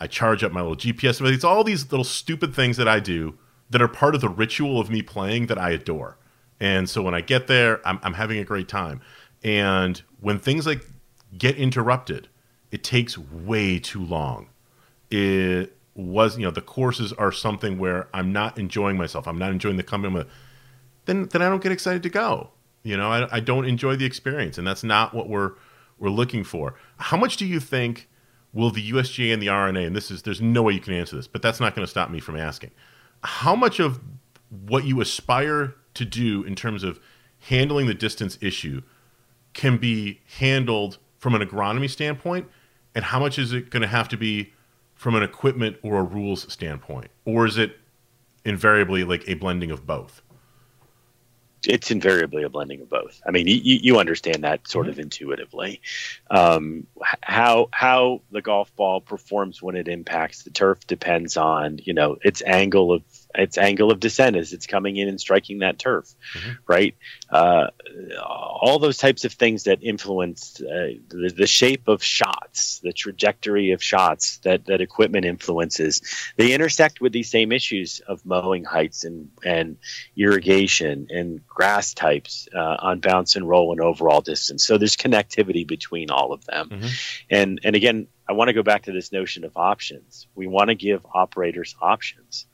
I charge up my little GPS. It's all these little stupid things that I do that are part of the ritual of me playing that I adore. And so when I get there, I'm, I'm having a great time. And when things like get interrupted, it takes way too long. It was, you know, the courses are something where I'm not enjoying myself. I'm not enjoying the company. Then, then I don't get excited to go. You know, I, I don't enjoy the experience, and that's not what we're we're looking for. How much do you think will the USGA and the R&A? And this is there's no way you can answer this, but that's not going to stop me from asking. How much of what you aspire to do in terms of handling the distance issue can be handled from an agronomy standpoint, and how much is it going to have to be from an equipment or a rules standpoint, or is it invariably like a blending of both? it's invariably a blending of both. I mean, you, you understand that sort of mm-hmm. intuitively. Um, how how the golf ball performs when it impacts the turf depends on you know its angle of its angle of descent as it's coming in and striking that turf, mm-hmm. right? Uh, all those types of things that influence uh, the, the, shape of shots, the trajectory of shots that, that equipment influences, they intersect with these same issues of mowing heights and, and irrigation and grass types uh, on bounce and roll and overall distance. So there's connectivity between all of them. Mm-hmm. And, and again, I want to go back to this notion of options. We want to give operators options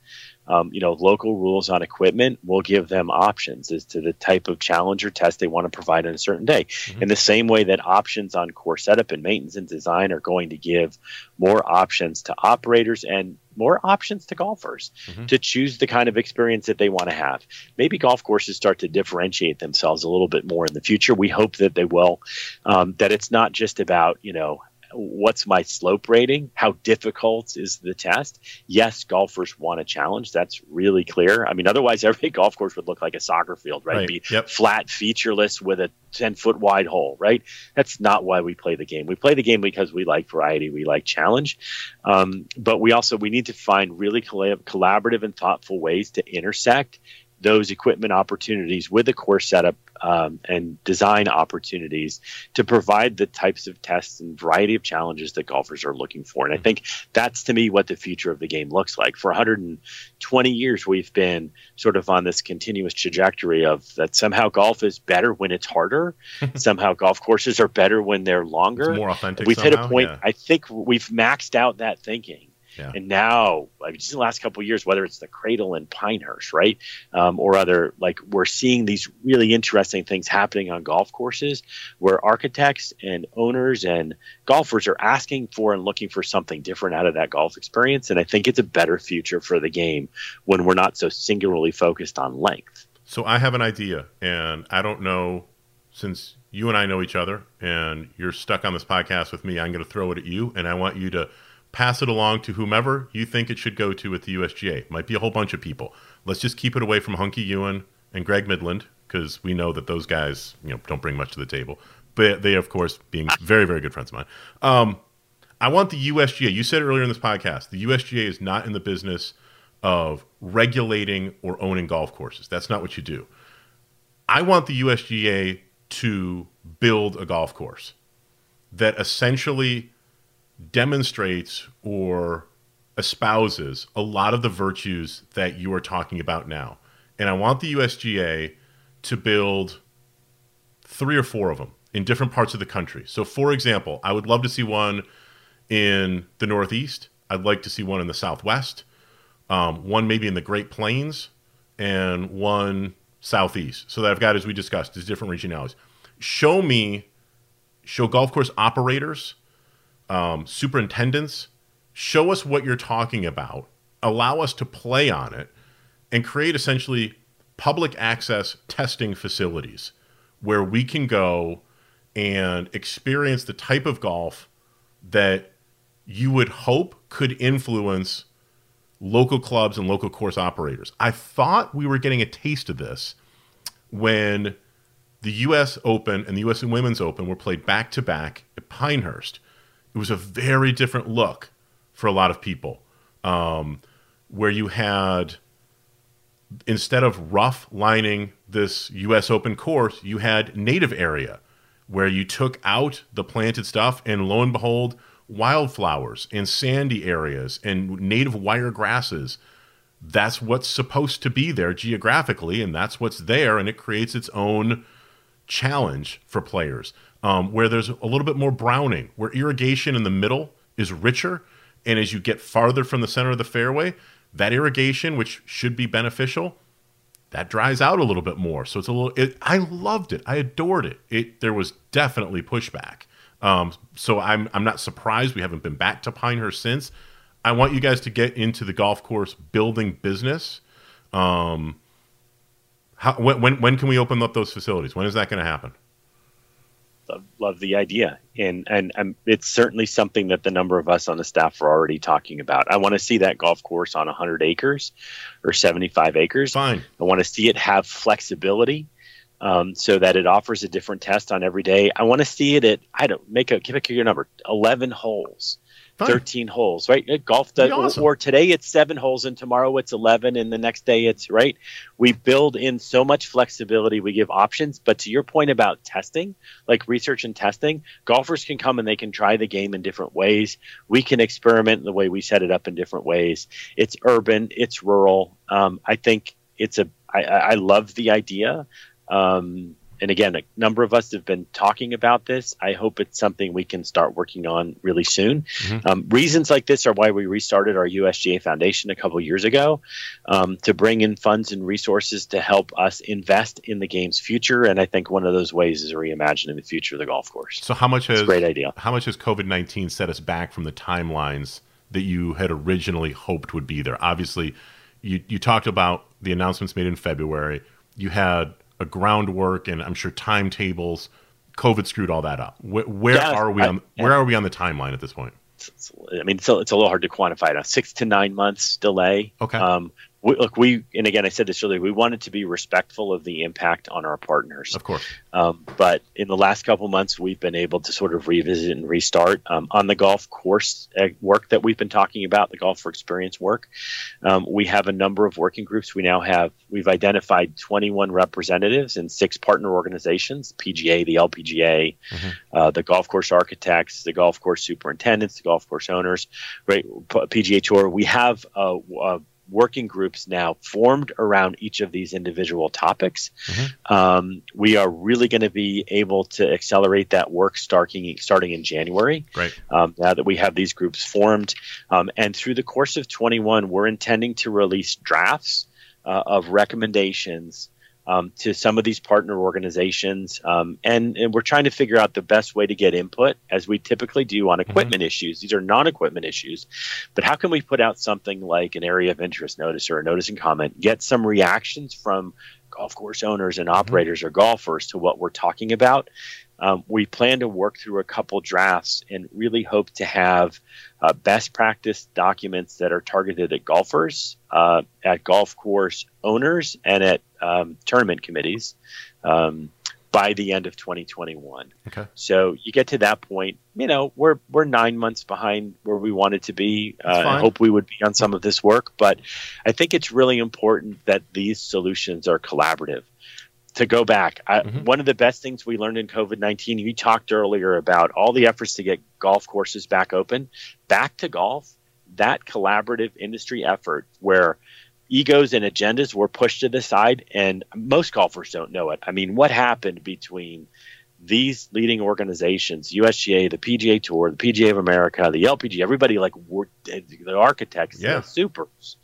um, you know, local rules on equipment will give them options as to the type of challenge or test they want to provide on a certain day. Mm-hmm. In the same way that options on course setup and maintenance and design are going to give more options to operators and more options to golfers mm-hmm. to choose the kind of experience that they want to have. Maybe golf courses start to differentiate themselves a little bit more in the future. We hope that they will. Um, that it's not just about you know what's my slope rating? How difficult is the test? Yes, golfers want a challenge. That's really clear. I mean, otherwise, [LAUGHS] every golf course would look like a soccer field, right? right. Be yep. flat, featureless with a 10 foot wide hole, right? That's not why we play the game. We play the game because we like variety, we like challenge. Um, but we also we need to find really collab- collaborative and thoughtful ways to intersect those equipment opportunities with a course setup um, and design opportunities to provide the types of tests and variety of challenges that golfers are looking for. And I think that's to me what the future of the game looks like. For 120 years, we've been sort of on this continuous trajectory of that somehow golf is better when it's harder. [LAUGHS] somehow golf courses are better when they're longer. It's more authentic. We've somehow, hit a point. Yeah. I think we've maxed out that thinking yeah. And now, like just in the last couple years, whether it's the Cradle in Pinehurst, right, um, or other, like we're seeing these really interesting things happening on golf courses where architects and owners and golfers are asking for and looking for something different out of that golf experience. And I think it's a better future for the game when we're not so singularly focused on length. So I have an idea, and I don't know since you and I know each other, and you're stuck on this podcast with me. I'm going to throw it at you, and I want you to pass it along to whomever you think it should go to at the USGA. Might be a whole bunch of people. Let's just keep it away from Hunki Yun and Greg Midland because we know that those guys, you know, don't bring much to the table. But they, of course, being very, very good friends of mine. Um, I want the USGA. You said earlier in this podcast, the USGA is not in the business of regulating or owning golf courses. That's not what you do. I want the USGA to build a golf course that essentially demonstrates or espouses a lot of the virtues that you are talking about now. And I want the USGA to build three or four of them in different parts of the country. So, for example, I would love to see one in the Northeast. I'd like to see one in the Southwest, um, one maybe in the Great Plains, and one Southeast. So that I've got, as we discussed, is different regionalities. Show me, show golf course operators um, superintendents, show us what you're talking about, allow us to play on it, and create essentially public access testing facilities where we can go and experience the type of golf that you would hope could influence local clubs and local course operators. I thought we were getting a taste of this when the U.S. Open and the U.S. Women's Open were played back to back at Pinehurst. It was a very different look for a lot of people, um, where you had instead of rough lining this U.S. Open course, you had native area where you took out the planted stuff, and lo and behold, wildflowers and sandy areas and native wire grasses. That's what's supposed to be there geographically, and that's what's there, and it creates its own challenge for players. Um, where there's a little bit more browning, where irrigation in the middle is richer, and as you get farther from the center of the fairway, that irrigation, which should be beneficial, that dries out a little bit more. So it's a little. It, I loved it. I adored it. It there was definitely pushback. Um, so I'm I'm not surprised we haven't been back to Pinehurst since. I want you guys to get into the golf course building business. Um, how, when, when when can we open up those facilities? When is that going to happen? Love, love, the idea, and and um, it's certainly something that the number of us on the staff are already talking about. I want to see that golf course on 100 acres or 75 acres. Fine. I want to see it have flexibility um, so that it offers a different test on every day. I want to see it at I don't make a give a your number eleven holes. Fine. 13 holes, right? Golf does, awesome. or, or today it's seven holes and tomorrow it's 11 and the next day it's right. We build in so much flexibility. We give options. But to your point about testing, like research and testing, golfers can come and they can try the game in different ways. We can experiment in the way we set it up in different ways. It's urban, it's rural. Um, I think it's a, I, I love the idea. Um, and again, a number of us have been talking about this. I hope it's something we can start working on really soon. Mm-hmm. Um, reasons like this are why we restarted our USGA Foundation a couple years ago um, to bring in funds and resources to help us invest in the game's future. And I think one of those ways is reimagining the future of the golf course. So, how much has great idea? How much has COVID nineteen set us back from the timelines that you had originally hoped would be there? Obviously, you you talked about the announcements made in February. You had a groundwork and I'm sure timetables. COVID screwed all that up. Where, where yeah, are we on? I, where are we on the timeline at this point? I mean, it's a, it's a little hard to quantify. A six to nine months delay. Okay. Um, we, look, we and again, I said this earlier. We wanted to be respectful of the impact on our partners, of course. Um, but in the last couple months, we've been able to sort of revisit and restart um, on the golf course uh, work that we've been talking about, the golfer experience work. Um, we have a number of working groups. We now have we've identified 21 representatives in six partner organizations: PGA, the LPGA, mm-hmm. uh, the golf course architects, the golf course superintendents, the golf course owners, right? PGA Tour. We have a, a working groups now formed around each of these individual topics. Mm-hmm. Um, we are really going to be able to accelerate that work starting starting in January. Right. Um, now that we have these groups formed, um, and through the course of 21, we're intending to release drafts uh, of recommendations um, to some of these partner organizations. Um, and, and, we're trying to figure out the best way to get input, as we typically do on mm-hmm. equipment mm-hmm. issues. These are non equipment issues. But how can we put out something like an area of interest notice or a notice and comment, get some reactions from golf course owners and mm-hmm. operators mm-hmm. or golfers to what we're talking about? Um, we plan to work through a couple drafts and really hope to have uh, best practice documents that are targeted at golfers, uh, at golf course owners, and at um, tournament committees um, by the end of 2021. Okay. So you get to that point, you know, we're we're nine months behind where we wanted to be. Uh, I hope we would be on some of this work, but I think it's really important that these solutions are collaborative to go back, I, mm-hmm. one of the best things we learned in COVID 19, you talked earlier about all the efforts to get golf courses back open. Back to golf, that collaborative industry effort where egos and agendas were pushed to the side, and most golfers don't know it. I mean, what happened between these leading organizations, USGA, the PGA Tour, the PGA of America, the LPG, everybody like the architects, yeah. the supers,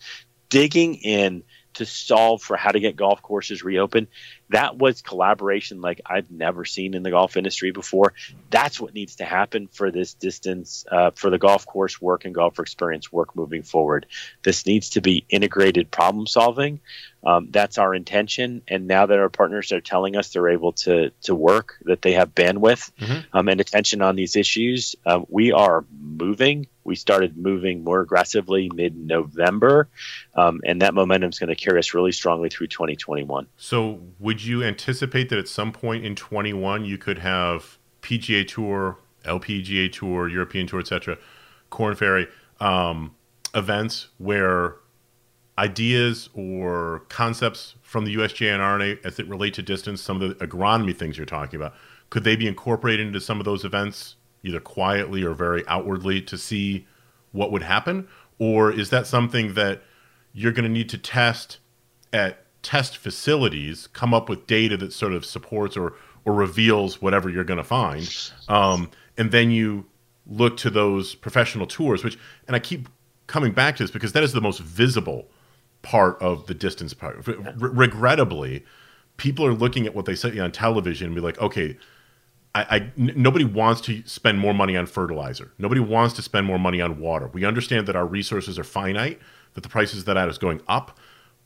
digging in to solve for how to get golf courses reopened that was collaboration like I've never seen in the golf industry before. That's what needs to happen for this distance, uh, for the golf course work and golfer experience work moving forward. This needs to be integrated problem solving. Um, that's our intention. And now that our partners are telling us they're able to to work, that they have bandwidth mm-hmm. um, and attention on these issues, uh, we are moving. We started moving more aggressively mid November, um, and that momentum is going to carry us really strongly through 2021. So, would you anticipate that at some point in 21 you could have PGA Tour, LPGA Tour, European Tour, etc., Korn Ferry um, events where ideas or concepts from the USGA and R&A as it relate to distance, some of the agronomy things you're talking about, could they be incorporated into some of those events, either quietly or very outwardly, to see what would happen? Or is that something that you're going to need to test at test facilities, come up with data that sort of supports or or reveals whatever you're going to find, um, and then you look to those professional tours, which and I keep coming back to this because that is the most visible part of the distance part. regrettably, people are looking at what they see on television and be like, okay, nobody wants to spend more money on fertilizer. Nobody wants to spend more money on water. We understand that our resources are finite, that the prices of that is going up.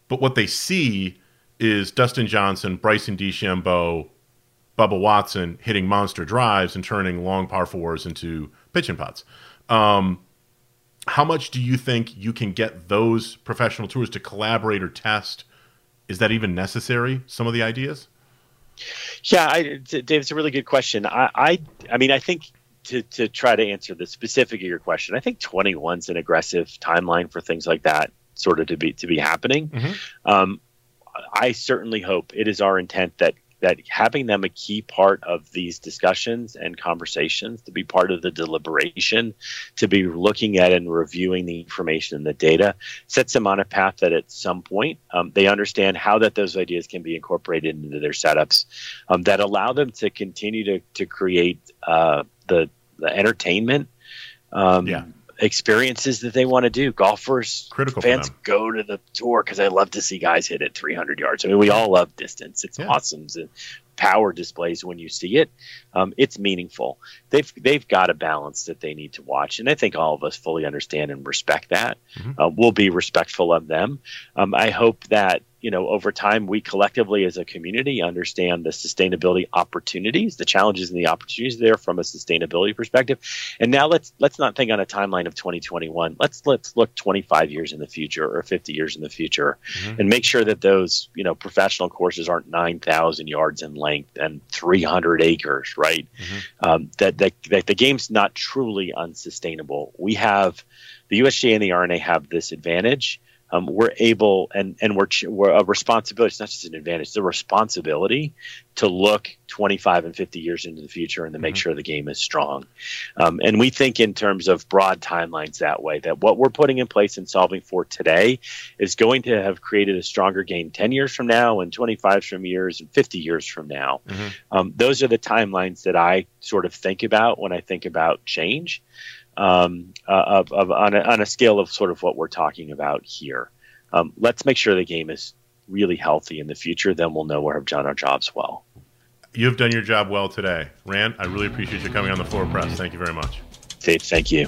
But what they see is Dustin Johnson, Bryson DeChambeau, Bubba Watson hitting monster drives and turning long par fours into pitching pots. Um, how much do you think you can get those professional tours to collaborate or test? Is that even necessary? Some of the ideas. Yeah, I, Dave, it's a really good question. I, I, I mean, I think to, to try to answer the specific of your question, I think 21 is an aggressive timeline for things like that sort of to be to be happening. Mm-hmm. Um, I certainly hope it is our intent that that having them a key part of these discussions and conversations, to be part of the deliberation, to be looking at and reviewing the information and the data, sets them on a path that at some point um, they understand how that those ideas can be incorporated into their setups um, that allow them to continue to, to create uh, the, the entertainment. Um, yeah experiences that they want to do. Golfers, critical fans go to the tour because I love to see guys hit it 300 yards. I mean, we all love distance. It's yeah. awesome power displays when you see it. Um, it's meaningful. They've they've got a balance that they need to watch, and I think all of us fully understand and respect that. Mm-hmm. Uh, we'll be respectful of them. Um, I hope that you know over time we collectively as a community understand the sustainability opportunities, the challenges and the opportunities there from a sustainability perspective. And now let's let's not think on a timeline of 2021. Let's let's look 25 years in the future or 50 years in the future, mm-hmm. and make sure that those you know professional courses aren't 9,000 yards in length and 300 acres, right? Mm-hmm. Um, that, that, that the game's not truly unsustainable. We have the USGA and the R&A have this advantage um, we're able and and we're, we're a responsibility. It's not just an advantage; it's a responsibility to look 25 and 50 years into the future and to make mm-hmm. sure the game is strong. Um, and we think in terms of broad timelines that way. That what we're putting in place and solving for today is going to have created a stronger game 10 years from now, and 25 from years, and 50 years from now. Mm-hmm. Um, those are the timelines that I sort of think about when I think about change um, uh, of, of on, a, on, a, scale of sort of what we're talking about here. Um, let's make sure the game is really healthy in the future. Then we'll know we've done our jobs well. You've done your job well today, Rand. I really appreciate you coming on the floor press. Thank you very much. Tate, thank you.